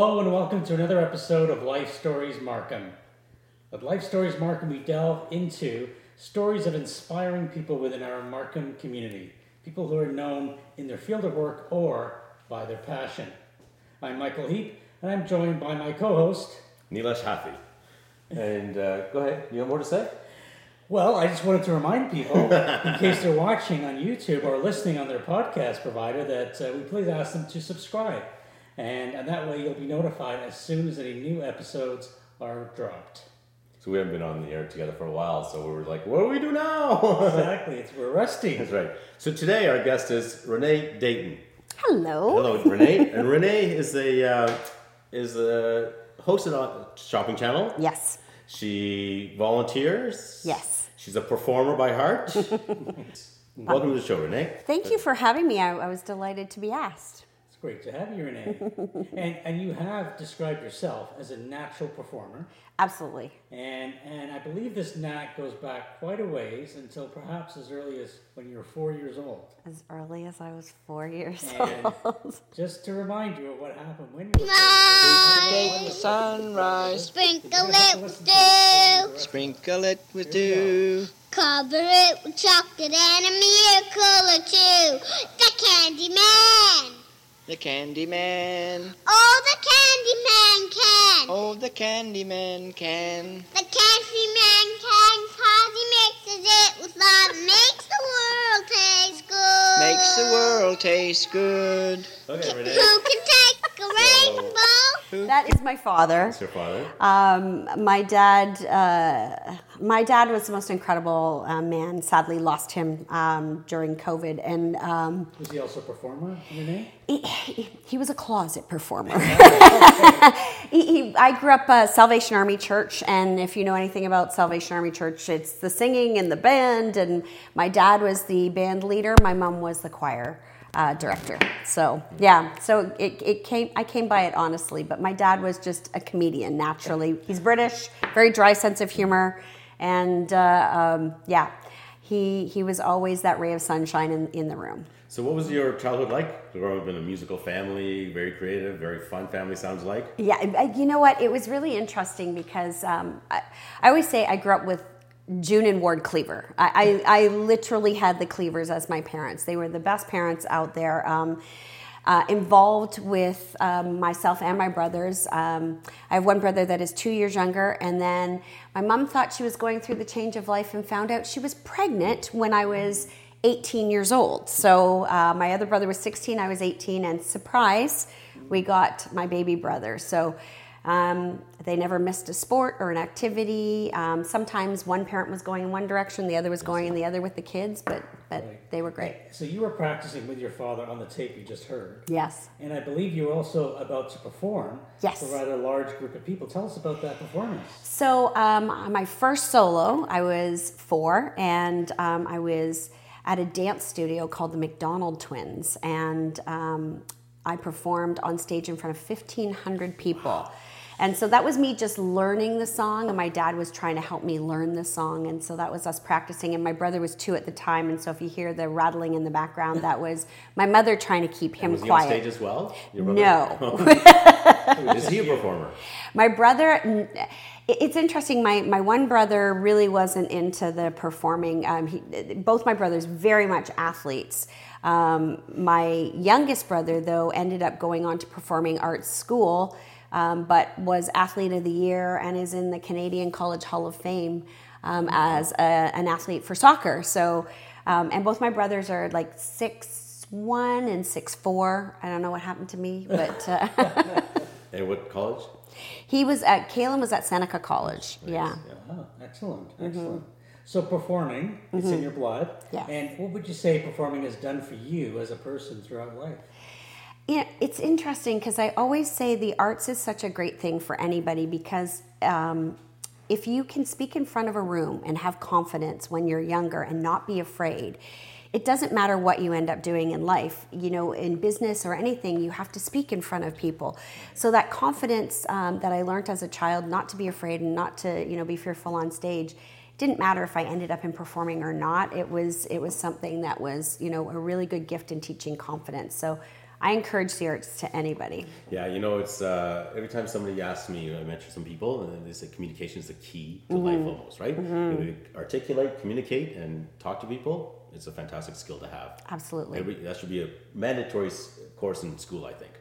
Hello and welcome to another episode of Life Stories Markham. At Life Stories Markham, we delve into stories of inspiring people within our Markham community, people who are known in their field of work or by their passion. I'm Michael Heap, and I'm joined by my co host. Nilesh Hathi. And uh, go ahead, you have more to say? Well, I just wanted to remind people, in case they're watching on YouTube or listening on their podcast provider, that uh, we please ask them to subscribe. And, and that way you'll be notified as soon as any new episodes are dropped. So we haven't been on the air together for a while, so we were like, what do we do now? exactly, it's, we're rusty. That's right. So today our guest is Renee Deighton. Hello. Hello, Renee. and Renee is a uh, is a hosted on Shopping Channel. Yes. She volunteers. Yes. She's a performer by heart. Welcome to the show, Renee. Thank you for having me. I, I was delighted to be asked. It's great to have you, Renee. and, and you have described yourself as a natural performer. Absolutely. And, and I believe this knack goes back quite a ways until perhaps as early as when you were four years old. As early as I was four years And old. just to remind you of what happened when you were four years Take the sunrise, Sprinkle it with dew. sprinkle it with dew. Cover it with chocolate and a miracle or two. The Candy Man. The candy man. Oh, the Candy Man can. Oh, the candy man can. The Candy Man can cause he mixes it with love. Makes the world taste good. Makes the world taste good. Okay, Renee. Who can take a that is my father. That's your father. Um, my dad, uh, my dad was the most incredible uh, man. Sadly, lost him um, during COVID, and um, Was he also a performer, Renee? he, he, he was a closet performer. he, he, I grew up uh, Salvation Army Church, and if you know anything about Salvation Army Church, it's the singing and the band. And my dad was the band leader. My mom was the choir uh, director. So yeah, so it, it came. I came by it honestly, but my dad was just a comedian naturally. He's British, very dry sense of humor, and uh, um, yeah, he he was always that ray of sunshine in, in the room. So what was your childhood like? Growing up in a musical family, very creative, very fun family sounds like. Yeah, you know what? It was really interesting because um, I, I always say I grew up with June and Ward Cleaver. I, I, I literally had the Cleavers as my parents. They were the best parents out there. Um, uh, involved with um, myself and my brothers. Um, I have one brother that is two years younger, and then my mom thought she was going through the change of life and found out she was pregnant when I was 18 years old. So uh, my other brother was 16, I was 18, and surprise, we got my baby brother. So um, they never missed a sport or an activity. Um, sometimes one parent was going in one direction, the other was going in the other with the kids, but but they were great. So you were practicing with your father on the tape you just heard. Yes. And I believe you were also about to perform Yes. for a rather large group of people. Tell us about that performance. So um, my first solo, I was four, and um, I was at a dance studio called the McDonald Twins, and um, I performed on stage in front of fifteen hundred people. And so that was me just learning the song, and my dad was trying to help me learn the song, and so that was us practicing. And my brother was two at the time, and so if you hear the rattling in the background, that was my mother trying to keep him was he on quiet. stage as well? No. Is he a performer? My brother, it's interesting. My my one brother really wasn't into the performing. Um, he, both my brothers very much athletes. Um, my youngest brother, though, ended up going on to performing arts school, um, but was athlete of the year and is in the Canadian College Hall of Fame um, as a, an athlete for soccer. So, um, and both my brothers are like six one and six four. I don't know what happened to me, but. Uh, And what college? He was at Kalen was at Seneca College. Yeah. Oh, excellent, excellent. So performing, it's in your blood. Yes. And what would you say performing has done for you as a person throughout life? Yeah, it's interesting because I always say the arts is such a great thing for anybody because um, if you can speak in front of a room and have confidence when you're younger and not be afraid, it doesn't matter what you end up doing in life. You know, in business or anything, you have to speak in front of people. So that confidence um, that I learned as a child, not to be afraid and not to you know be fearful on stage. Didn't matter if I ended up in performing or not. It was it was something that was you know a really good gift in teaching confidence. So I encourage the arts to anybody. Yeah, you know, it's uh, every time somebody asks me, I mention some people, and they say communication is the key to Mm-hmm. life almost, right? We articulate, communicate, and talk to people, it's a fantastic skill to have. Absolutely. Every, that should be a mandatory course in school, I think.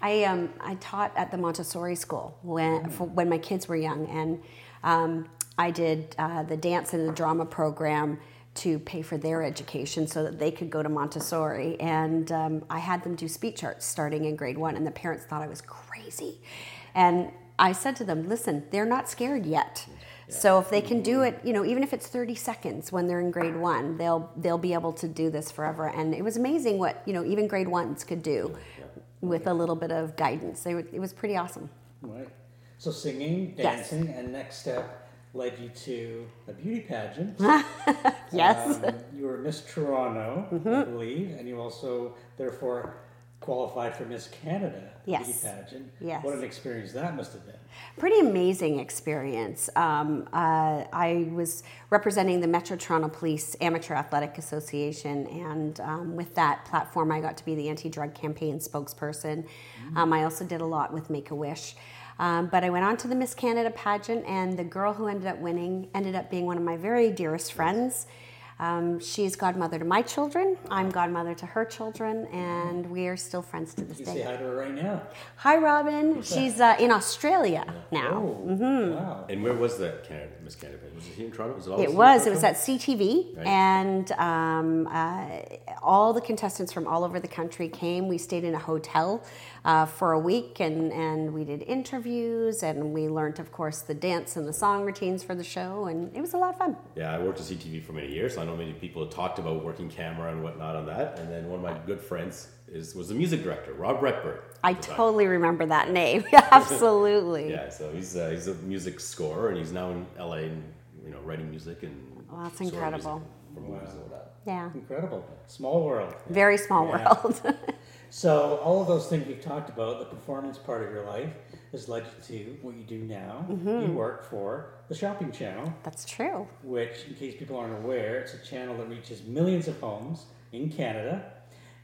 I um I taught at the Montessori school when for, when my kids were young, and um, I did uh, the dance and the drama program to pay for their education so that they could go to Montessori. And um, I had them do speech arts starting in grade one, and the parents thought I was crazy. And I said to them, "Listen, they're not scared yet." So if they can do it, you know, even if it's 30 seconds when they're in grade one, they'll they'll be able to do this forever. And it was amazing what you know even grade ones could do with a little bit of guidance. Were, it was pretty awesome. Right. So singing, Yes. dancing, and next step led you to a beauty pageant. Yes. Um, you were Miss Toronto, Mm-hmm. I believe, and you also therefore qualified for Miss Canada beauty pageant. Yes. What an experience that must have been. pretty amazing experience. Um, uh, I was representing the Metro Toronto Police Amateur Athletic Association, and um, with that platform, I got to be the anti-drug campaign spokesperson. Um, I also did a lot with Make a Wish. Um, but I went on to the Miss Canada pageant, and the girl who ended up winning ended up being one of my very dearest friends. Um, she's godmother to my children. I'm godmother to her children, and we are still friends to this You say day. hi to her right now. Hi, Robin. She's uh, in Australia now. Oh, Mm-hmm. wow. And where was that Canada, Miss Canada? Was it here in Toronto? Was it, It was. It was at CTV, Right. and um, uh, all the contestants from all over the country came. We stayed in a hotel uh, for a week, and, and we did interviews, and we learned, of course, the dance and the song routines for the show, and it was a lot of fun. Yeah, I worked at CTV for many years, so I know many people have talked about working camera and whatnot on that. And then one of my good friends is was the music director, Rob Reckberg. I at the totally remember that name. Absolutely. Yeah, so he's uh, he's a music scorer, and he's now in LA and you know writing music and. Well, that's incredible. music For movies and all that. Yeah. Incredible. Small world. Very small Yeah. world. So all of those things we've talked about, the performance part of your life, has led you to what you do now. Mm-hmm. You work for the Shopping Channel, That's true. which, in case people aren't aware, it's a channel that reaches millions of homes in Canada.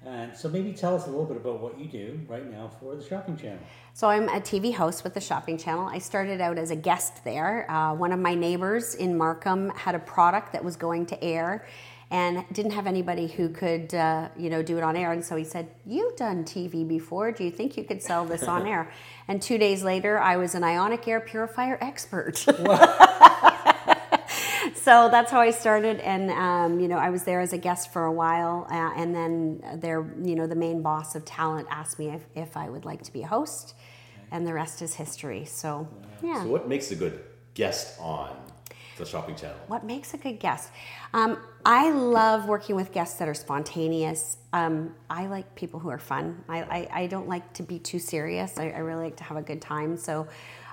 And so maybe tell us a little bit about what you do right now for the Shopping Channel. So I'm a TV host with the Shopping Channel. I started out as a guest there. Uh, one of my neighbors in Markham had a product that was going to air, and didn't have anybody who could, uh, you know, do it on air. And so he said, "You've done TV before. Do you think you could sell this on air?" And two days later, I was an ionic air purifier expert. so that's how I started, and um, you know, I was there as a guest for a while, uh, and then there, you know, the main boss of talent asked me if, if I would like to be a host, and the rest is history. So, yeah. So what makes a good guest on the shopping channel? What makes a good guest? Um, I love working with guests that are spontaneous. Um, I like people who are fun. I, I, I don't like to be too serious. I, I really like to have a good time. So,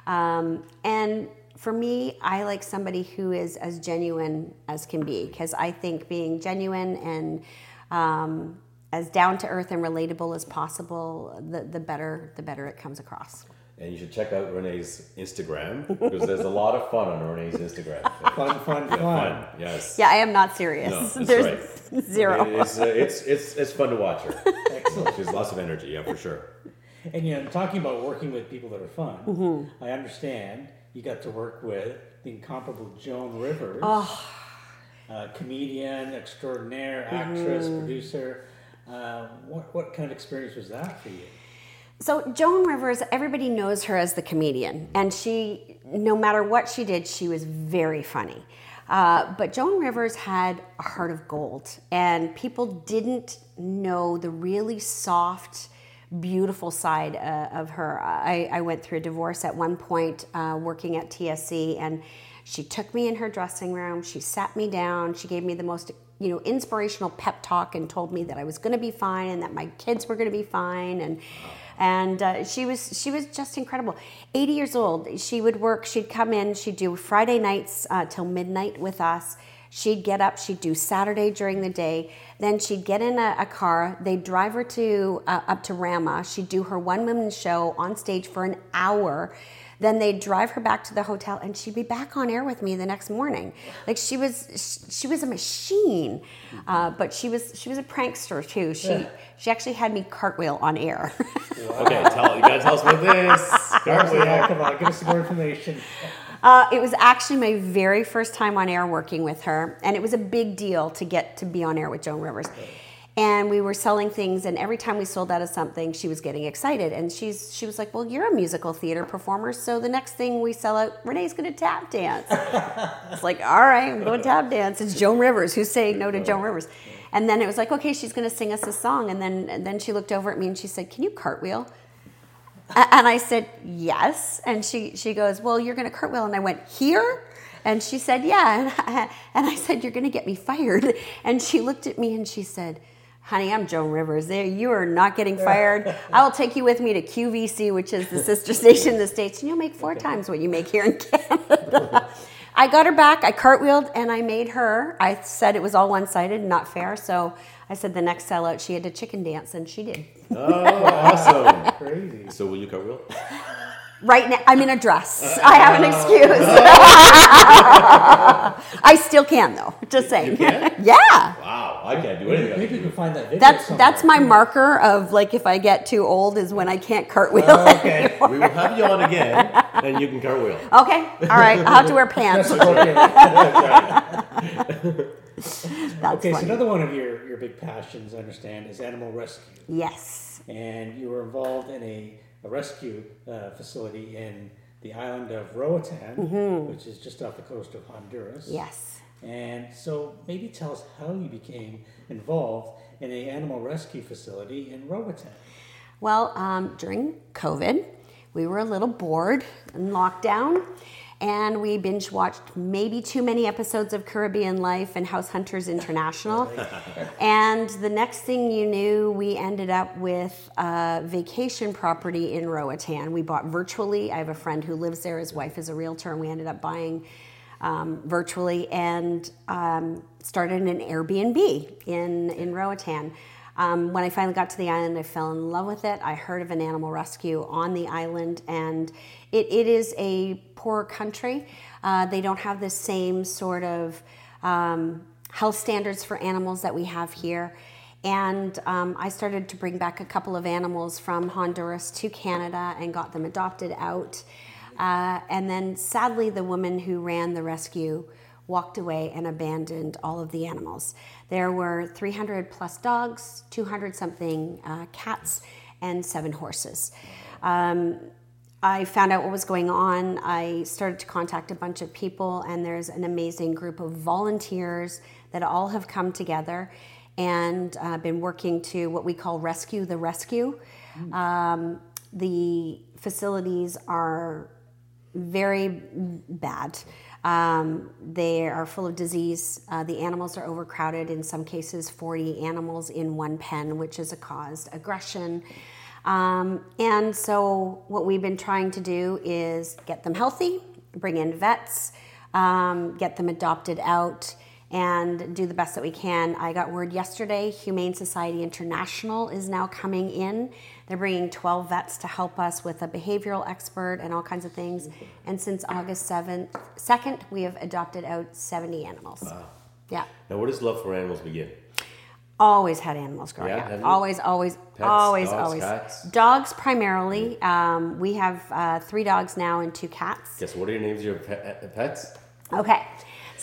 um, and for me, I like somebody who is as genuine as can be because I think being genuine and um, as down to earth and relatable as possible, the, the better the better it comes across. And you should check out Renee's Instagram because there's a lot of fun on Renee's Instagram. Fun, fun, Yeah, fun. fun. Yes. Yeah, I am not serious. No, that's There's right. zero. It's, uh, it's it's it's fun to watch her. Excellent. She has lots of energy. Yeah, for sure. And you know, talking about working with people that are fun, Mm-hmm. I understand you got to work with the incomparable Joan Rivers, Oh. uh, comedian extraordinaire, actress, Mm-hmm. producer. Uh, what what kind of experience was that for you? So Joan Rivers, everybody knows her as the comedian, and she, no matter what she did, she was very funny. Uh, but Joan Rivers had a heart of gold, and people didn't know the really soft, beautiful side uh, of her. I, I went through a divorce at one point, uh, working at TSC, and she took me in her dressing room. She sat me down. She gave me the most you know inspirational pep talk and told me that I was going to be fine and that my kids were going to be fine and and uh, she was she was just incredible. 80 years old she would work she'd come in she'd do friday nights uh, till midnight with us. She'd get up she'd do saturday during the day. Then she'd get in a, a car they'd drive her to uh, up to rama. She'd do her one woman show on stage for an hour then they'd drive her back to the hotel, and she'd be back on air with me the next morning. Like she was, she was a machine. Uh, but she was, she was a prankster too. She, she actually had me cartwheel on air. Okay, tell you gotta tell us about this. Cartwheel. Yeah, come on, give us some more information. Uh, it was actually my very first time on air working with her, and it was a big deal to get to be on air with Joan Rivers. And we were selling things, and every time we sold out of something, she was getting excited. And she's she was like, "Well, you're a musical theater performer, so the next thing we sell out, Renee's going to tap dance." it's like, "All right, I'm going to tap dance." It's Joan Rivers. Who's saying no to Joan Rivers? And then it was like, "Okay, she's going to sing us a song." And then and then she looked over at me and she said, "Can you cartwheel?" And I said, yes. And she, she goes, well, you're going to cartwheel. And I went, here? And she said, yeah. And I, and I said, you're going to get me fired. And she looked at me and she said, honey, I'm Joan Rivers. There, You are not getting fired. I will take you with me to QVC, which is the sister station in the States, and you'll make four times what you make here in Canada. I got her back. I cartwheeled and I made her. I said it was all one sided, and not fair. So I said the next sellout, she had to chicken dance, and she did. Oh, awesome. Crazy. So will you cartwheel? Right now, I'm in a dress. I have an excuse. I still can, though. Just saying. You can? yeah. Wow, I can't do anything. Maybe you can find that video That's somewhere. that's my marker of like if I get too old is when I can't cartwheel. Oh, okay. We will have you on again, and you can cartwheel. okay. All right. I'll have to wear pants. okay. That's okay, so another one of your, your big passions, I understand, is animal rescue. Yes. And you were involved in a, a rescue uh, facility in the island of Roatan, which is just off the coast of Honduras. Mm-hmm. Yes. And so maybe tell us how you became involved in a animal rescue facility in Roatan. Well, um, during COVID, we were a little bored in lockdown, and we binge watched maybe too many episodes of Caribbean Life and House Hunters International. and the next thing you knew, we ended up with a vacation property in Roatan. We bought virtually. I have a friend who lives there. His wife is a realtor, and we ended up buying um, virtually and um, started an Airbnb in, in Roatan. Um, when I finally got to the island, I fell in love with it. I heard of an animal rescue on the island, and it, it is a poor country. Uh, they don't have the same sort of um, health standards for animals that we have here. And um, I started to bring back a couple of animals from Honduras to Canada and got them adopted out. Uh, and then sadly, the woman who ran the rescue walked away and abandoned all of the animals. There were 300 plus dogs, 200 something uh, cats, and seven horses. Um, I found out what was going on. I started to contact a bunch of people, and there's an amazing group of volunteers that all have come together and uh, been working to what we call rescue the rescue. Um, the facilities are very bad. Um, they are full of disease. Uh, the animals are overcrowded. In some cases, 40 animals in one pen, which is has caused aggression. Um, and so, what we've been trying to do is get them healthy, bring in vets, um, get them adopted out, and do the best that we can. I got word yesterday Humane Society International is now coming in. They're bringing 12 vets to help us with a behavioral expert and all kinds of things. And since August 7th, 2nd, we have adopted out 70 animals. Yeah. Now, where does love for animals begin? Always had animals growing Yeah, up. Always, always, always, dogs, always. cats? Dogs primarily. Um, we have uh, three dogs now and two cats. Guess what are your names of your pe- pets? Okay.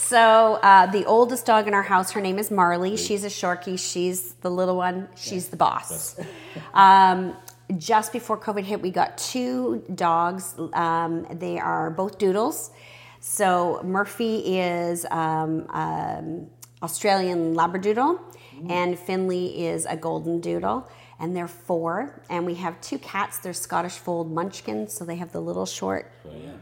So uh, the oldest dog in our house, her name is Marley. She's a Shorkie. She's the little one. She's the boss. Um, just before COVID hit, we got two dogs. Um, they are both doodles. So Murphy is um, um, Australian Labradoodle, and Finley is a Golden Doodle. And they're four. And we have two cats. They're Scottish Fold Munchkins, so they have the little short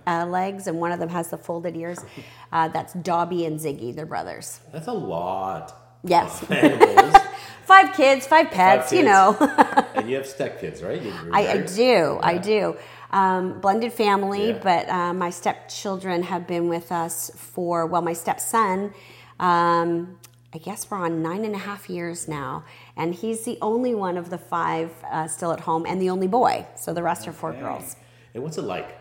uh, legs, and one of them has the folded ears. Uh, that's Dobby and Ziggy. They're brothers. That's a lot. Yes. Five kids, five pets, you kids. know. and you have step kids, right? I, I do, I do. Um, blended family, Yeah. but uh, my stepchildren have been with us for, well, my stepson, um, I guess we're on nine and a half years now, and he's the only one of the five uh, still at home and the only boy, so the rest are four girls. And what's it like?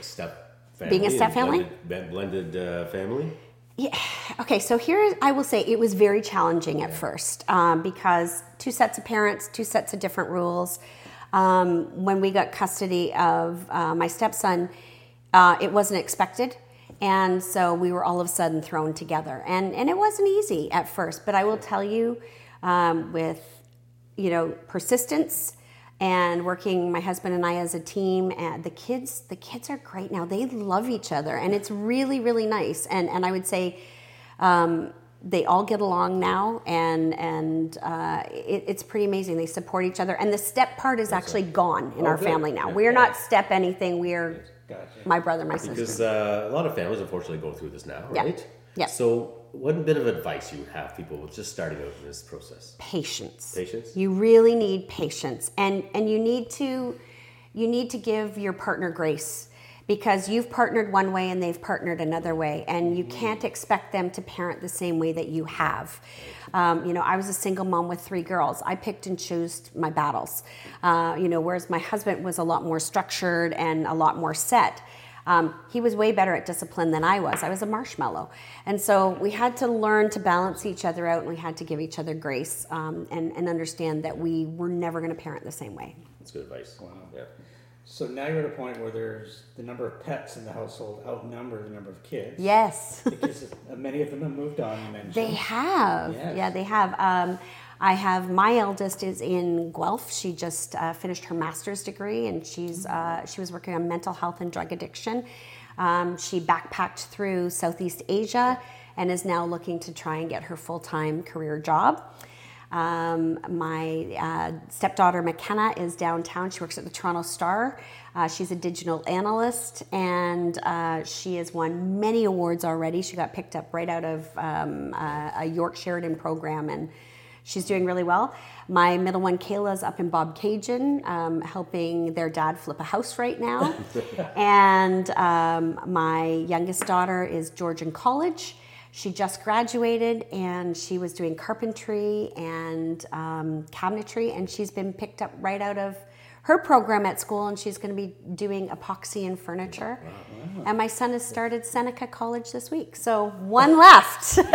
step family. Being a step family? Blended, blended uh, family. Yeah. Okay, so here I will say it was very challenging at first um, because two sets of parents, two sets of different rules. Um, when we got custody of uh, my stepson, uh, it wasn't expected. And so we were all of a sudden thrown together. And, and it wasn't easy at first, but I will tell you, um, with you know persistence and working my husband and I as a team and the kids the kids are great now they love each other and it's really really nice and and I would say um, they all get along now and and uh, it, it's pretty amazing they support each other and the step part is actually gone in Oh, our good. family now Yeah. we're not step anything we're Gotcha. my brother my sister Because uh, a lot of families unfortunately go through this now, Yeah. right? Yeah. So, what bit of advice you would have people with just starting out in this process? patience. Patience? you really need patience. And and you need to you need to give your partner grace because you've partnered one way and they've partnered another way. And you can't expect them to parent the same way that you have. Um, you know i was a single mom with three girls. I picked and chose my battles. Uh, you know whereas my husband was a lot more structured and a lot more set um, he was way better at discipline than I was. I was a marshmallow. And so we had to learn to balance each other out and we had to give each other grace um, and, and understand that we were never going to parent the same way. That's good advice. Wow. Yeah. So now you're at a point where there's the number of pets in the household outnumber the number of kids. Yes. Because many of them have moved on, you mentioned. They have. Yes. Yeah, they have. Um, I have my eldest is in Guelph. She just uh, finished her master's degree, and she's uh, she was working on mental health and drug addiction. Um, she backpacked through Southeast Asia and is now looking to try and get her full time career job. Um, my uh, stepdaughter McKenna is downtown. She works at the Toronto Star. Uh, she's a digital analyst and uh, she has won many awards already. She got picked up right out of um, uh, a York Sheridan program and she's doing really well. My middle one, Kayla's up in Bobcaygeon, um, helping their dad flip a house right now. and um, my youngest daughter is Georgian College. She just graduated and she was doing carpentry and um, cabinetry, and she's been picked up right out of her program at school, and she's going to be doing epoxy and furniture. And my son has started Seneca College this week, so one left.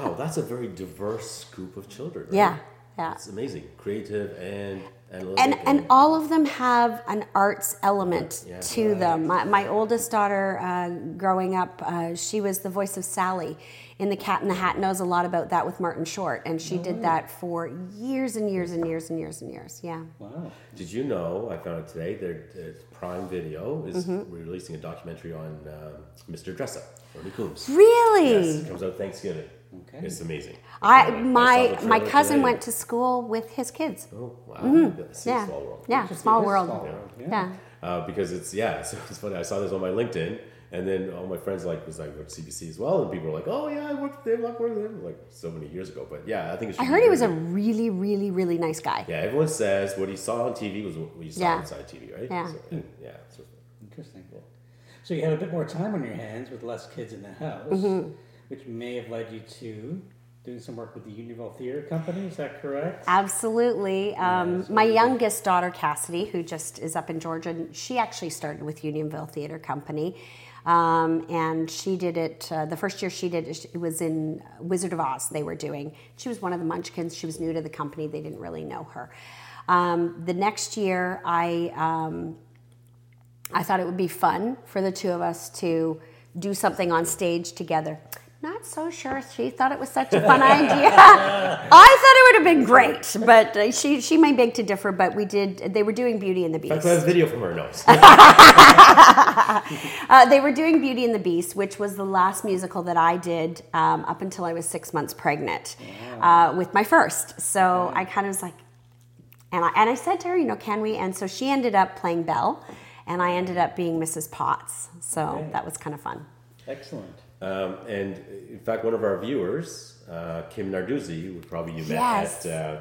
Wow, that's a very diverse group of children. Right? yeah, yeah. It's amazing. Creative and analytic. and and all of them have an arts element Yeah. to them. My, my oldest daughter, uh, growing up, uh, she was the voice of Sally in The Cat in the Hat. Knows a lot about that with Martin Short, and she did that for years and years and years and years and years. Yeah. Wow. Did you know? I found out today. Their uh, Prime Video is Mm-hmm. releasing a documentary on um, Mr. Dressup, Ernie Coombs. Really? Yes, it comes out Thanksgiving. Okay. It's amazing. I my saw the my cousin today. went to school with his kids. Oh wow! Mm-hmm. Yeah. small world. Yeah. Small world. small world, Yeah. Uh, because it's yeah, so it's funny. I saw this on my LinkedIn, and then all my friends like was like worked CBC as well, and people were like, "Oh yeah, I worked with there, I worked there," like so many years ago. But yeah, I think it should I heard he was a really, really, really nice guy. yeah. Everyone says what he saw on TV was what you saw Yeah. inside TV, right? Yeah. So, and, yeah. So, Interesting. So you had a bit more time on your hands with less kids in the house, Mm-hmm. which may have led you to doing some work with the Unionville Theatre Company. Is that correct? Absolutely. Um, Yes, my very good. youngest daughter, Cassidy, who just is up in Georgia, she actually started with Unionville Theater Company. Um, and she did it, uh, the first year she did it, it was in Wizard of Oz, they were doing. She was one of the munchkins. She was new to the company. They didn't really know her. Um, the next year, I. Um, I thought it would be fun for the two of us to do something on stage together. Not so sure she thought it was such a fun idea. I thought it would have been great, but uh, she she may beg to differ. But we did. They were doing Beauty and the Beast. I have video from her nose. Uh, they were doing Beauty and the Beast, which was the last musical that I did um, up until I was six months pregnant uh, with my first. So I kind of was like, and I, and I said to her, you know, can we? And so she ended up playing Belle, and I ended up being Mrs. Potts. So Okay. that was kind of fun. Excellent. Um, and in fact, one of our viewers, uh, Kim Narduzzi, who probably you met Yes. at uh,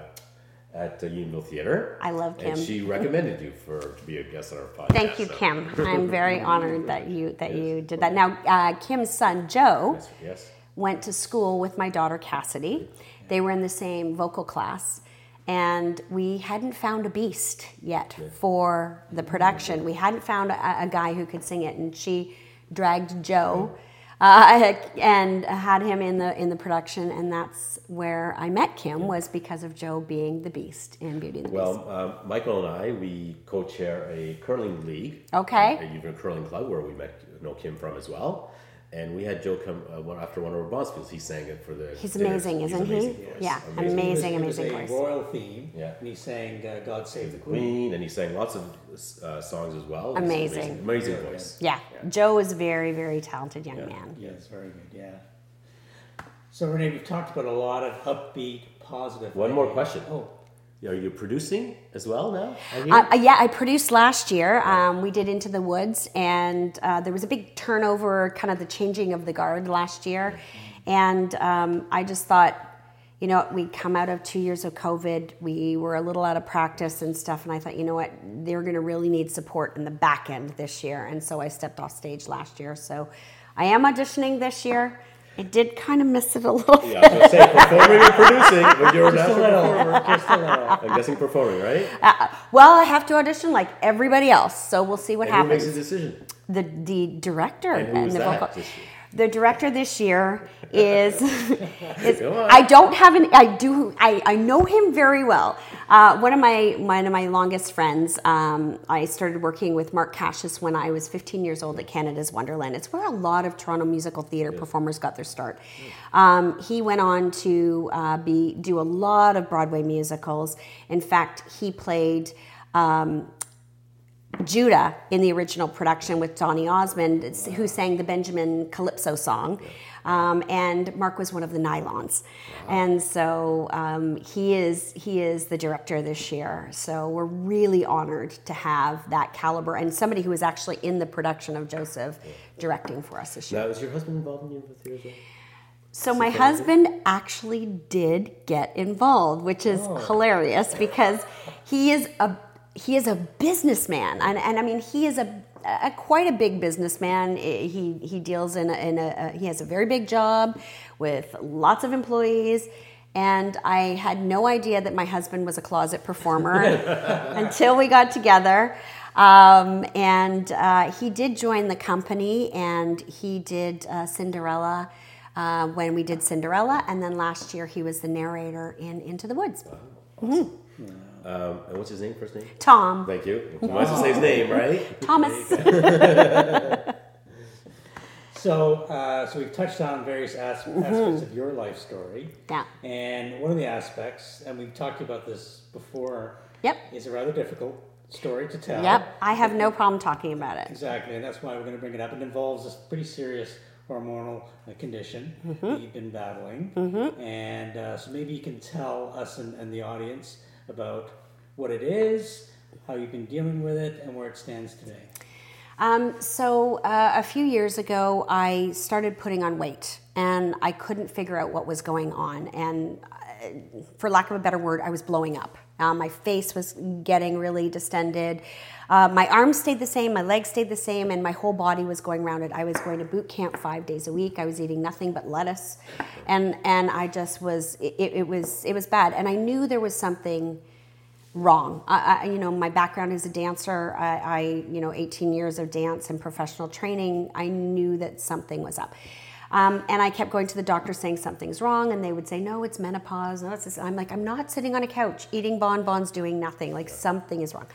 at the Unionville Theater. I love And Kim. she recommended you for to be a guest on our podcast. Thank you, so- Kim. I'm very honored that you that you did that. Now, uh, Kim's son Joe Yes, yes. went to school with my daughter Cassidy. They were in the same vocal class, and we hadn't found a beast yet for the production. We hadn't found a, a guy who could sing it, and she dragged Joe. Uh, and had him in the in the production, and that's where I met Kim was because of Joe being the Beast in Beauty and the Beast. Well, um, Michael and I, we co-chair a curling league. Okay. A Union Curling Club where we met you know Kim from as well. And we had Joe come uh, after one of our bonspiels. He sang it for the. He's dinners. amazing, He's isn't he? voice. Yeah, It was- amazing, it was a voice. royal theme. Yeah. And he sang uh, "God Save the Queen." Queen, and he sang lots of uh, songs as well. He's Amazing. amazing, amazing voice. Yeah, Joe is a very, very talented young man. Yes, very good. Yeah. So Renee, we've talked about a lot of upbeat, positive. One more question. Oh, Are you producing as well now? Uh, uh, yeah, I produced last year. Um, we did Into the Woods, and uh, there was a big turnover, kind of the changing of the guard last year. And um, I just thought, you know, we come out of two years of COVID. We were a little out of practice and stuff. And I thought, you know what, they're going to really need support in the back end this year. And so I stepped off stage last year. So I am auditioning this year. I did kind of miss it a little. yeah, I was gonna say performing and producing when you're a just a little, performer. just a little. I'm guessing performing, right? Uh, well, I have to audition like everybody else. So we'll see what and who happens. makes a decision? the the director And who's the that vocal. this year? The director this year is, is I don't have an I do I, I know him very well. Uh, one of my one of my longest friends. Um, I started working with Mark Cassius when I was 15 years old at Canada's Wonderland. It's where a lot of Toronto musical theater performers got their start. Um, he went on to uh, be do a lot of Broadway musicals. In fact, he played. Um, Judah in the original production with Donny Osmond, who sang the Benjamin Calypso song. Um, and Mark was one of the Nylons, and so um, he is he is the director this year. So we're really honored to have that caliber and somebody who was actually in the production of Joseph directing for us this year. Now, is your husband involved in musical theater? So my husband actually did get involved, which is hilarious because he is a he is a businessman, and, and I mean he is a, a quite a big businessman. He he deals in a, in a, he has a very big job with lots of employees. And I had no idea that my husband was a closet performer until we got together. Um, and uh, he did join the company and he did uh, Cinderella uh, when we did Cinderella. And then last year he was the narrator in Into the Woods. Um, and what's his name? First name? Tom. Thank you. You might as well say his name, right? Thomas. So, uh, so we've touched on various as- Mm-hmm. aspects of your life story. Yeah. And one of the aspects, and we've talked about this before, Yep. is a rather difficult story to tell. Yep. I have no problem talking about it. Exactly, and that's why we're going to bring it up. It involves a pretty serious hormonal uh, condition Mm-hmm. that you've been battling, and uh, so maybe you can tell us and, and the audience about what it is, how you've been dealing with it, and where it stands today. Um, so uh, a few years ago, I started putting on weight, and I couldn't figure out what was going on. And uh, for lack of a better word, I was blowing up. Uh, my face was getting really distended. Uh, my arms stayed the same, my legs stayed the same, and my whole body was going rounded. I was going to boot camp five days a week. I was eating nothing but lettuce, and and I just was it, it was it was bad. And I knew there was something wrong. I, I, you know, my background as a dancer, I, I, you know, 18 years of dance and professional training, I knew that something was up. Um, and I kept going to the doctor saying something's wrong, and they would say, no, it's menopause. No, it's this. I'm like, I'm not sitting on a couch eating bonbons doing nothing. Like, something is wrong.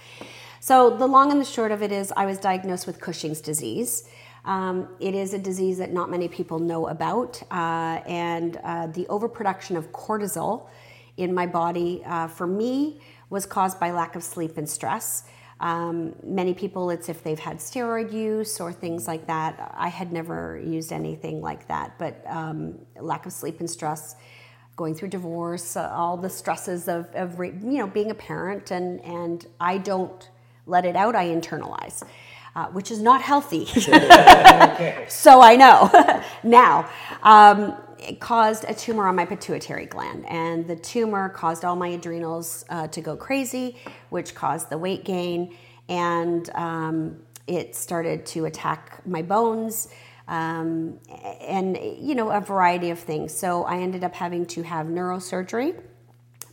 So, the long and the short of it is, I was diagnosed with Cushing's disease. Um, it is a disease that not many people know about, uh, and uh, the overproduction of cortisol in my body uh, for me was caused by lack of sleep and stress. Um, many people, it's if they've had steroid use or things like that. I had never used anything like that, but um, lack of sleep and stress, going through divorce, uh, all the stresses of, of re- you know being a parent, and and I don't let it out. I internalize. Uh, which is not healthy. so I know now. Um, it caused a tumor on my pituitary gland, and the tumor caused all my adrenals uh, to go crazy, which caused the weight gain, and um, it started to attack my bones. Um, and you know a variety of things. So I ended up having to have neurosurgery,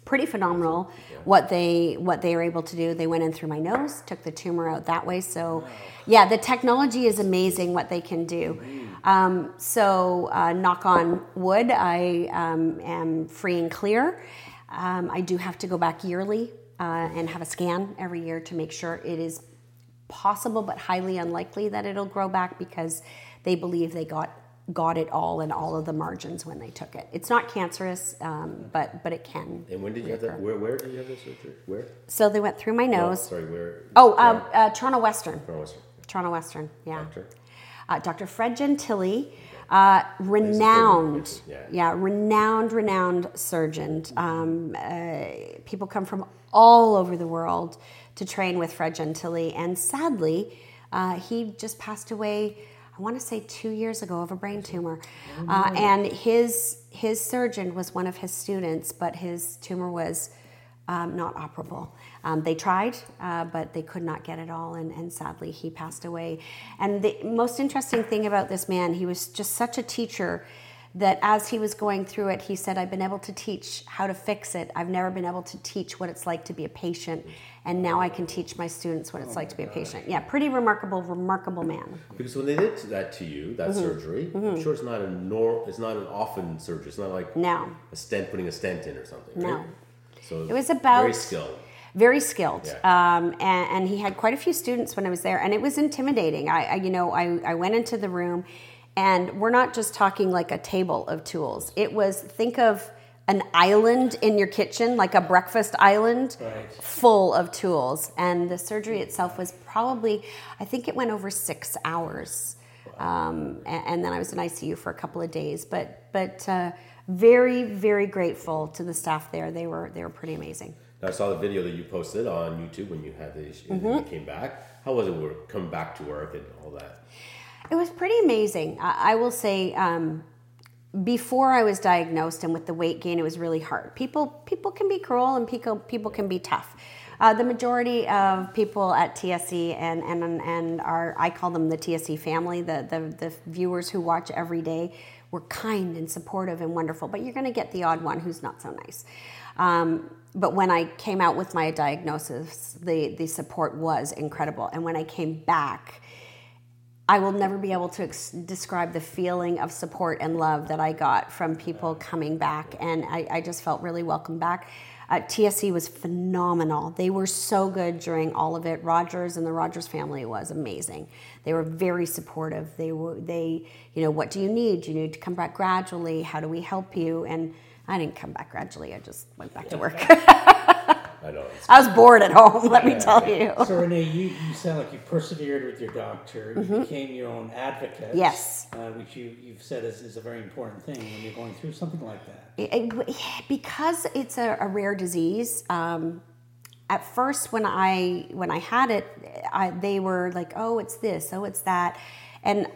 pretty phenomenal what they what they were able to do. They went in through my nose, took the tumor out that way. So, yeah, the technology is amazing what they can do. Um, so, uh, knock on wood, I um, am free and clear. Um, I do have to go back yearly uh, and have a scan every year to make sure it is possible but highly unlikely that it'll grow back because they believe they got got it all and all of the margins when they took it. It's not cancerous, um, but but it can. And when did you have that? Where, where did you have this surgery? Where? So they went through my No, nose. sorry, where? Oh, um, uh, Toronto Western. Toronto Western. Toronto Western. Yeah. Doctor? Uh, Dr. Fred Gentili, uh, renowned, Yeah. yeah, renowned, renowned surgeon. Um, uh, people come from all over the world to train with Fred Gentili, and sadly, uh, he just passed away. I want to say two years ago of a brain tumor, uh, and his his surgeon was one of his students, but his tumor was um, not operable. Um, they tried, uh, but they could not get it all, and, and sadly, he passed away. And the most interesting thing about this man, he was just such a teacher that as he was going through it, he said, I've been able to teach how to fix it. I've never been able to teach what it's like to be a patient, and now I can teach my students what it's like to be a patient. Yeah, pretty remarkable, remarkable man. Because when they did that to you, that Mm-hmm. surgery, I'm sure it's not a nor, it's not an often surgery. It's not like No. a stent, putting a stent in or something. No. So It was about- very skilled. very skilled Yeah. um, and, and he had quite a few students when i was there and it was intimidating i, I you know I, I went into the room and we're not just talking like a table of tools it was think of an island in your kitchen like a breakfast island Right. full of tools and the surgery itself was probably i think it went over six hours um, and, and then i was in icu for a couple of days but but uh, very very grateful to the staff there they were they were pretty amazing Now, I saw the video that you posted on YouTube when you had the issue, Mm-hmm. when you came back. How was it work, come back to work and all that? It was pretty amazing. I, I will say, um, before I was diagnosed and with the weight gain, it was really hard. People people can be cruel and people people can be tough. Uh, the majority of people at TSC and and and our I call them the TSC family, the the, the viewers who watch every day, were kind and supportive and wonderful. But you're going to get the odd one who's not so nice. Um, but when I came out with my diagnosis, the the support was incredible. And when I came back, I will never be able to ex- describe the feeling of support and love that I got from people coming back, and I, I just felt really welcome back. Uh, TSC was phenomenal. They were so good during all of it. Rogers and the Rogers family was amazing. They were very supportive. They were they, you know, what do you need? Do you need to come back gradually? How do we help you? And I didn't come back gradually. I just went back to work. I know. I was bored at home. Let me tell you. So Renee, you, you sound like you persevered with your doctor. You became your own advocate. Mm-hmm. Yes. Uh, which you, you've said is, is a very important thing when you're going through something like that. It- it- because it's a, a rare disease um, at first when i when i had it I, they were like oh it's this oh it's that and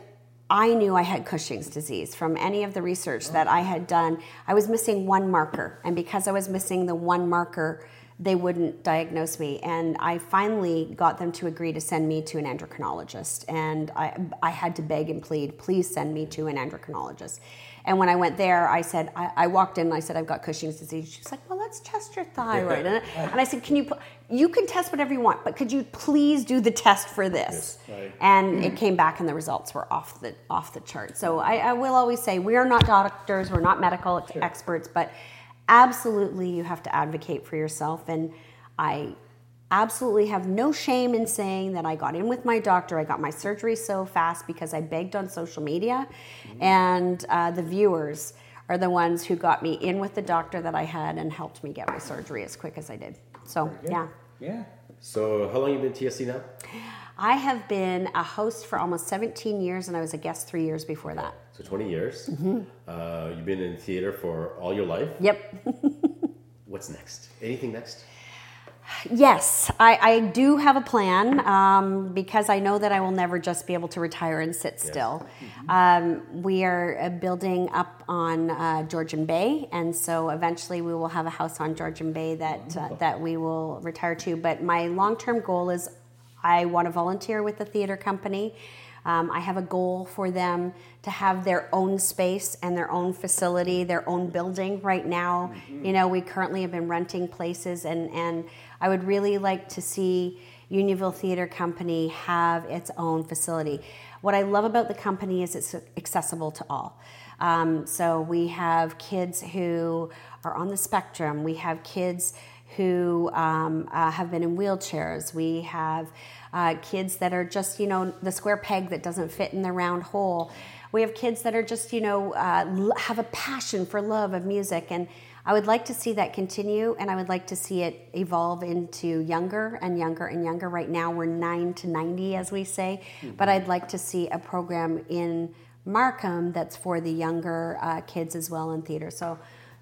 i knew i had cushing's disease from any of the research that i had done i was missing one marker and because i was missing the one marker they wouldn't diagnose me and i finally got them to agree to send me to an endocrinologist and i, I had to beg and plead please send me to an endocrinologist and when I went there, I said, I, I walked in and I said, I've got Cushing's disease. She was like, well, let's test your thyroid. and, and I said, can you, you can test whatever you want, but could you please do the test for this? Right. And it came back and the results were off the, off the chart. So I, I will always say, we are not doctors, we're not medical ex- experts, but absolutely you have to advocate for yourself. And I absolutely have no shame in saying that I got in with my doctor. I got my surgery so fast because I begged on social media, and uh, the viewers are the ones who got me in with the doctor that I had and helped me get my surgery as quick as I did. So yeah. Yeah. so how long you been TSC now? I have been a host for almost 17 years, and I was a guest three years before that. So 20 years. Mm-hmm. Uh, you've been in theater for all your life. Yep. What's next? Anything next? Yes, I, I do have a plan um, because I know that I will never just be able to retire and sit still. Um, we are uh, building up on uh, Georgian Bay, and so eventually we will have a house on Georgian Bay that uh, that we will retire to. But my long term goal is I want to volunteer with the theater company. Um, I have a goal for them to have their own space and their own facility, their own building right now. You know, we currently have been renting places, and, and I would really like to see Unionville Theater Company have its own facility. What I love about the company is it's accessible to all. Um, so we have kids who are on the spectrum, we have kids who um, uh, have been in wheelchairs, we have uh, kids that are just, you know, the square peg that doesn't fit in the round hole. We have kids that are just, you know, uh, have a passion for love of music. And I would like to see that continue and I would like to see it evolve into younger and younger and younger. Right now we're 9 to 90, as we say, but I'd like to see a program in Markham that's for the younger uh, kids as well in theater. So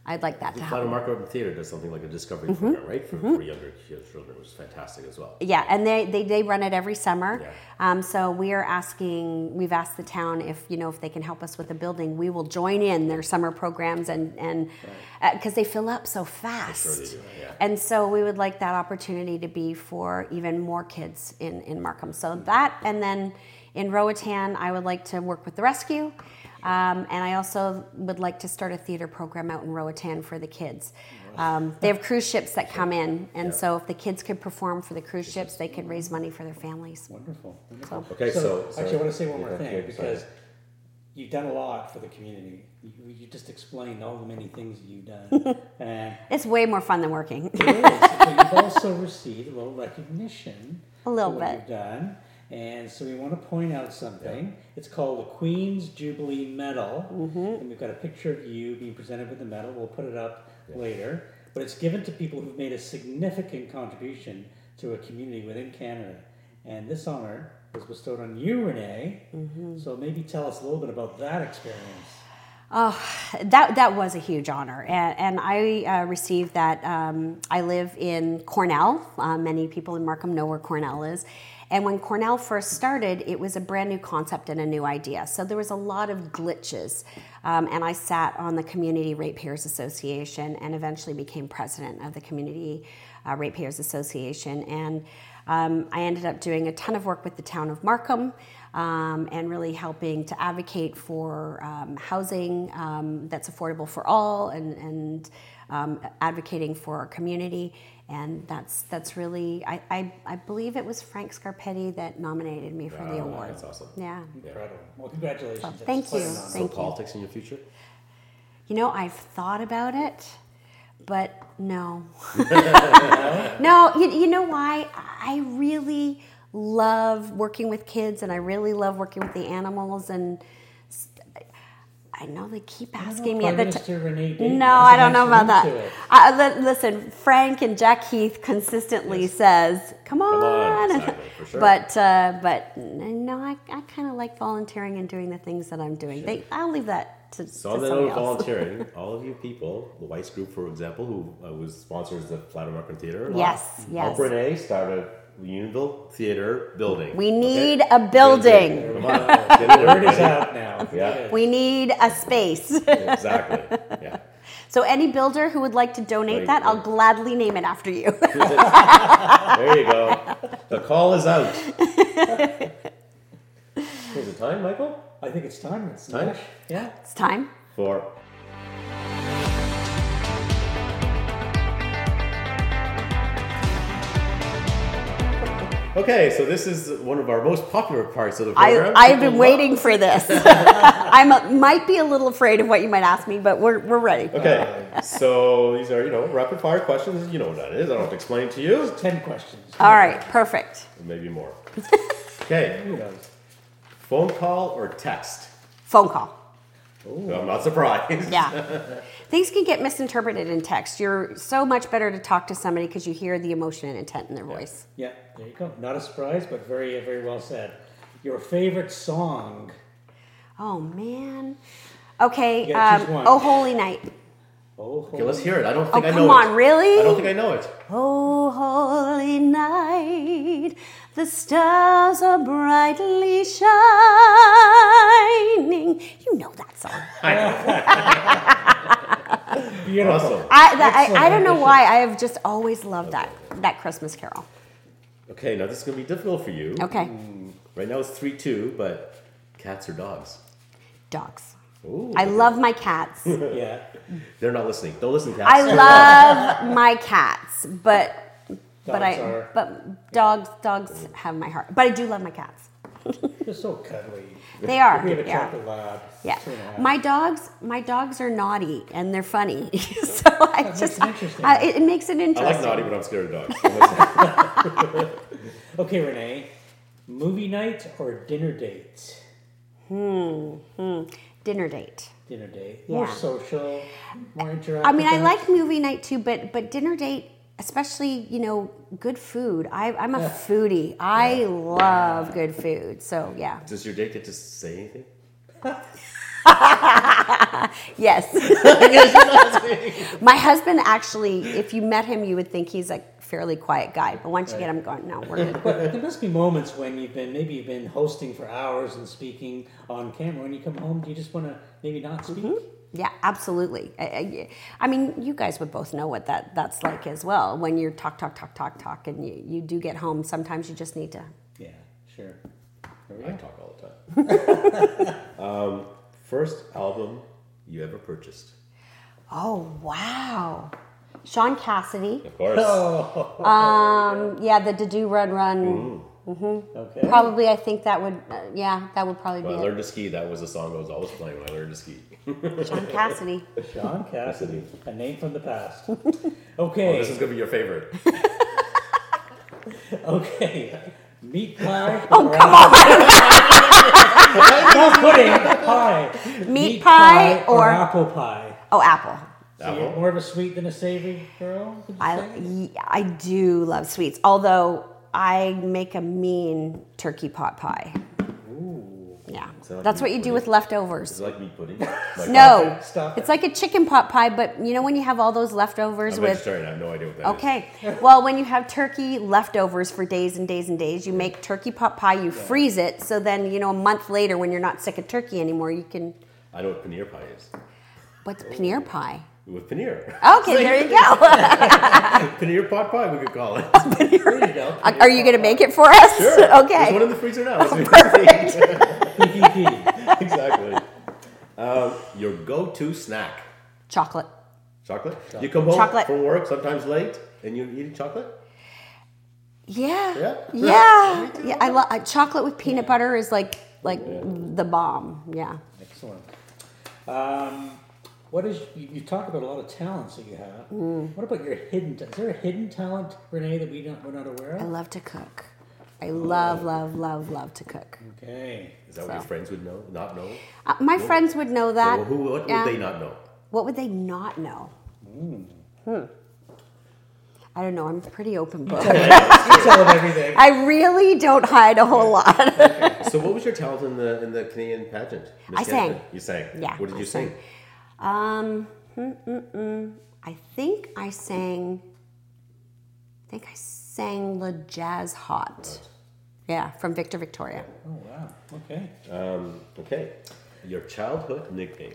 I'd like that to happen. Mark Urban Theater does something like a discovery Mm-hmm. program, right? For, for younger kids, children, which is fantastic as well. Yeah, and they, they, they run it every summer. Yeah. Um, so we are asking, we've asked the town if, you know, if they can help us with the building. We will join in their summer programs and, and, because they fill up so fast. sure they do, yeah. And so we would like that opportunity to be for even more kids in, in Markham. So that, and then in Roatan, I would like to work with the rescue. Um, and I also would like to start a theater program out in Roatan for the kids. Um, they have cruise ships that come in, and so if the kids could perform for the cruise ships, they could raise money for their families. Wonderful. wonderful. Okay, so- so- actually, I want to say one more Yeah, thing because sorry. you've done a lot for the community. You, you just explained all the many things you've done, and It's way more fun than working. it is. But you've also received a little recognition. A little for what bit. You've done. And so we want to point out something. It's called the Queen's Jubilee Medal. Mm-hmm. And we've got a picture of you being presented with the medal. We'll put it up later. But it's given to people who've made a significant contribution to a community within Canada. And this honor was bestowed on you, Renee. Mm-hmm. So maybe tell us a little bit about that experience. Oh, that that was a huge honor, and, and I uh, received that. Um, I live in Cornell. Uh, many people in Markham know where Cornell is, and when Cornell first started, it was a brand new concept and a new idea. So there was a lot of glitches, um, and I sat on the Community Ratepayers Association and eventually became president of the Community uh, Ratepayers Association, and um, I ended up doing a ton of work with the town of Markham um, and really helping to advocate for um, housing um, that's affordable for all and, and um, advocating for our community. And that's that's really I, I, I believe it was Frank Scarpitti that nominated me for the award. That's awesome. Yeah. Incredible. Well, congratulations. So, thank you. Thank so you. politics in your future? You know, I've thought about it, but no. no, you, you know why? I really love working with kids and I really love working with the animals. And s- I know they keep asking me Prime at the Minister time. Renee No, I don't know about that. to. I, listen, Frank and Jack Heath consistently says, "Come on,", on, exactly, for sure. but uh, but n- no, I, I kind of like volunteering and doing the things that I'm doing. They, I'll leave that to, So to on the somebody note of else. volunteering, all of you people, the Weiss Group, for example, who uh, was sponsors the Flato Markham Theater, Yes, yes. help Renee start a Unionville Theater building. We okay? need a building. Come on, get it, Word is out now. Yeah. We need a space. Exactly. Yeah. so any builder who would like to donate Right, that, I'll gladly name it after you. There you go. The call is out. Is it time, Michael? I think it's time. It's Time? Yeah. it's time. For Okay, so this is one of our most popular parts of the program. I've been waiting for this. I might be a little afraid of what you might ask me, but we're, we're ready. Okay, so these are, you know, rapid fire questions. You know what that is. I don't have to explain to you. Ten questions. All right, perfect. Maybe more. Okay, phone call or text? Phone call. I'm not surprised. Yeah. Things can get misinterpreted in text. You're so much better to talk to somebody because you hear the emotion and intent in their voice. Yeah, there you go. Not a surprise, but very, very well said. Your favorite song? Oh, man. Okay. Um, oh, Holy Night. Oh, Okay, let's hear it. I don't Oh, think I know come it. Come on, really? I don't think I know it. Oh, holy night, the stars are brightly shining. You know that song. beautiful. Awesome. I, that, I, I don't know why. I have just always loved that that Christmas Carol. Okay, now this is going to be difficult for you. Okay. Mm. Right now it's three two, but cats or dogs? Dogs. Ooh, I love my cats. Yeah. They're not listening. Don't listen, to cats. I love my cats, but but I are- but dogs dogs have my heart. But I do love my cats. They're so cuddly. They are. We have a yeah. chocolate lab. Yeah, two and a half. my dogs, my dogs are naughty and they're funny. so I makes just, it interesting. I, it, it makes it I interesting. like naughty, but I'm scared of dogs. Okay, Renee. Movie night or dinner date? Hmm, dinner date. Dinner date. More Yeah. social, more interactive. I mean, I like movie night too, but but dinner date, especially you know, good food. I, I'm a foodie. I love good food. So yeah, Does your date get to say anything? yes. My husband actually, if you met him, you would think he's a fairly quiet guy, but once you get him going, no, we're good. But there must be moments when you've been maybe you've been hosting for hours and speaking on camera. When you come home, do you just want to maybe not speak? Mm-hmm. Yeah, absolutely. I, I, I mean, you guys would both know what that that's like as well. When you're talk, talk, talk, talk, talk, and you, you do get home, sometimes you just need to. Yeah, sure. I talk all the time. um, first album you ever purchased? Oh wow, Shaun Cassidy. Of course. Um, yeah, the Doo Ron Ron. Okay. Probably, I think that would. Uh, yeah, that would probably When I be learned to ski, that was a song I was always playing when I learned to ski. It. Shaun Cassidy. Shaun Cassidy, a name from the past. Oh, Okay. this is gonna be your favorite. Okay. Meat pie. Oh come on! Not pudding. Pie. Meat pie or, or- apple pie. Oh, apple. So you're Apple? more of a sweet than a savory girl. would you I say? y- I do love sweets, although I make a mean turkey pot pie. Yeah, like that's what you do pudding? with Is leftovers. it like meat pudding? Like, No, Stop it. it's like a chicken pot pie, but you know when you have all those leftovers I'm with. vegetarian. I have no idea what that is. Okay, well, when you have turkey leftovers for days and days and days, you make turkey pot pie. You freeze it, so then you know a month later, when you're not sick of turkey anymore, you can. I know what paneer pie is. What's paneer pie? With paneer. Okay, there you go. paneer pot pie, we could call it. There you go. Are you going to make it for us? Sure. There's one Okay. in the freezer now. PPP. exactly. Um, your go-to snack? Chocolate. Chocolate? You come home Chocolate. from work sometimes late, and you eat chocolate? Yeah. Yeah? Yeah. Yeah. I love uh, chocolate with peanut butter is like like the bomb. Yeah. Excellent. Um, what is you, you talk about a lot of talents that you have. Mm. What about your hidden? Is there a hidden talent, Renee, that we don't we're not aware of? I love to cook. I love, love, love, love to cook. Okay. Is that what your friends would know? Not know? Uh, my friends would know that. Well, who, what Yeah. would they not know? What would they not know? Hmm. I don't know. I'm pretty open book. Tell them everything. I really don't hide a whole lot. So, what was your talent in the in the Canadian pageant? Miss I sang. Canada? You sang. Yeah, What did I you sang. sing? Um, mm, mm, mm. I think I sang. I think I sang "Le Jazz Hot." Yeah, from Victor Victoria. Oh wow. Okay. Um, okay. Your childhood nickname?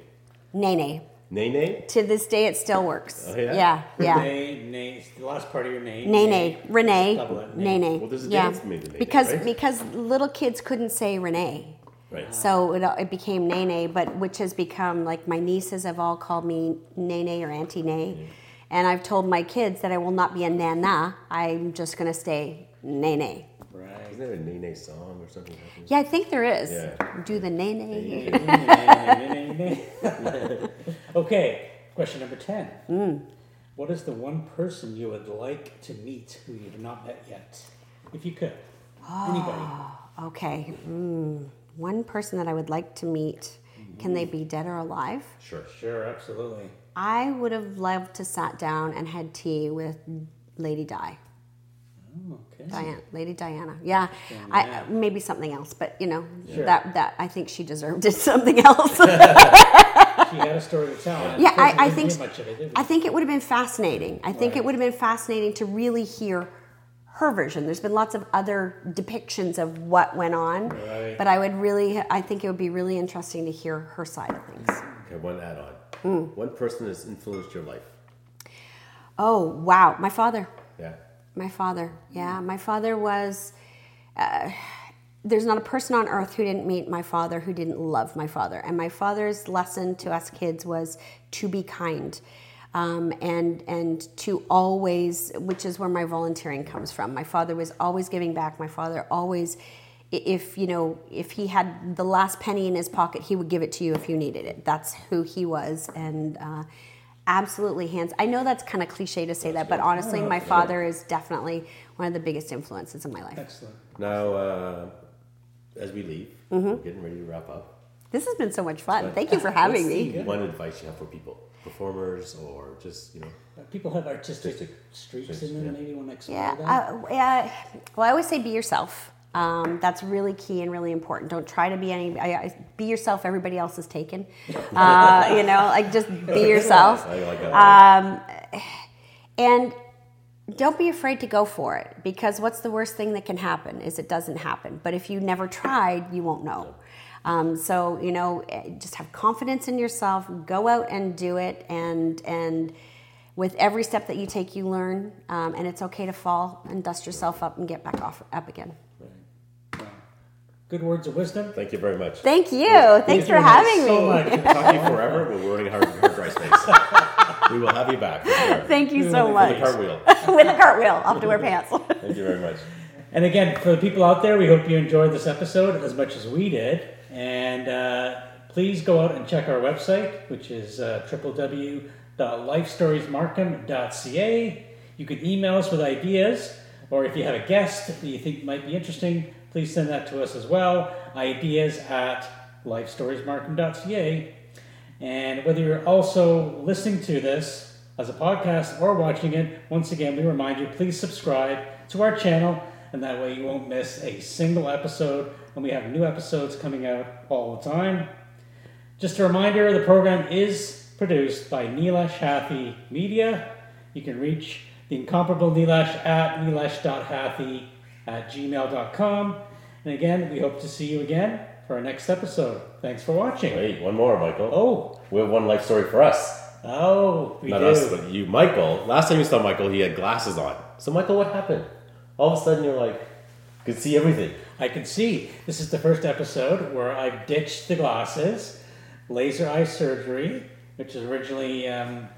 Nene. Nene? To this day, it still works. Oh, yeah? yeah, yeah. Renee, Nene, the last part of your name. Nene, Renee, Double Nene. Well, there's a yeah. difference between Nene, because right? because little kids couldn't say Renee, Right. so it, it became Nene, but which has become like my nieces have all called me Nene or Auntie Nay, and I've told my kids that I will not be a Nana. I'm just gonna stay Nene. Right. Isn't there a Nene song or something? Yeah, I think there is. Yeah. Do the Nene. okay. Question number ten. Hmm. What is the one person you would like to meet who you've not met yet, if you could? Anybody? Okay. Mm. One person that I would like to meet. Can they be dead or alive? Sure. Sure, absolutely. I would have loved to sat down and had tea with Lady Di. Oh, okay. Diana, Lady Diana. Yeah, I, maybe something else, but you know Sure. that that I think she deserved it. Something else. She had a story to tell. yeah, I, I think it. I think it would have been fascinating. I think Right. it would have been fascinating to really hear her version. There's been lots of other depictions of what went on, Right. but I would really, I think it would be really interesting to hear her side of things. Okay, one add on. Hmm. One person has influenced your life. Oh wow, my father. Yeah. My father, yeah, my father was. Uh, there's not a person on earth who didn't meet my father who didn't love my father. And my father's lesson to us kids was to be kind. Um, and and to always, which is where my volunteering comes from. My father was always giving back. My father always, if you know, if he had the last penny in his pocket, he would give it to you if you needed it. That's who he was, and uh, absolutely hands. I know that's kind of cliche to say that, but honestly, my father is definitely one of the biggest influences in my life. Excellent. Now, uh, as we leave, Mm-hmm. we're getting ready to wrap up. This has been so much fun. Thank you for having me. Good. One advice you have for people, performers, or just you know, People have artistic Artistic streaks streaks, in them. yeah. Maybe want to explore Yeah, that. uh, yeah. Well, I always say be yourself. Um, that's really key and really important. Don't try to be any. I, I, be yourself. Everybody else is taken. Uh, you know, like just be yourself. I like that. Um, and don't be afraid to go for it because what's the worst thing that can happen is it doesn't happen. But if you never tried, you won't know. Um, so you know, eh, just have confidence in yourself. Go out and do it, and and with every step that you take, you learn. Um, and it's okay to fall and dust yourself up and get back off up again. Good words of wisdom. Thank you very much. Thank you. Thanks for Thank you having so me. much. Talk to you forever, but we're running hard, hard dry space. we will have you back. Sure. Thank you so much. With a cartwheel. With a cartwheel, I'll have to wear pants. Thank you very much. And again, for the people out there, we hope you enjoyed this episode as much as we did. And uh, please go out and check our website, which is uh, www.lifestoriesmarkham.ca. You can email us with ideas, or if you have a guest that you think might be interesting, please send that to us as well. Ideas at lifestoriesmarkham.ca. And whether you're also listening to this as a podcast or watching it, once again, we remind you please subscribe to our channel, and that way you won't miss a single episode. And we have new episodes coming out all the time. Just a reminder the program is produced by Neelash Hathi Media. You can reach the incomparable Neelash at neelash.hathi at gmail.com. And again, we hope to see you again for our next episode. Thanks for watching. Wait, one more, Michael. Oh, We have one life story for us. oh, we Not do. us, but you, Michael. Last time you saw Michael, he had glasses on. So, Michael, what happened? All of a sudden, you're like, could see everything. I can see. This is the first episode where I've ditched the glasses, laser eye surgery, which was originally um,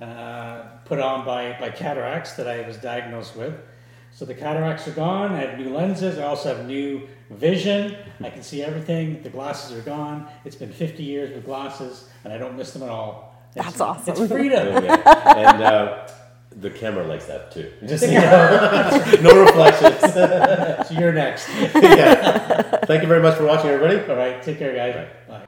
uh, put on by, by cataracts that I was diagnosed with. So the cataracts are gone. I have new lenses. I also have new vision. I can see everything. The glasses are gone. It's been 50 years with glasses, and I don't miss them at all. It's- That's awesome. It's freedom. Okay. and uh, the camera likes that too. Just you know, no reflections. so you're next. yeah. Thank you very much for watching, everybody. All right. Take care, guys. Bye.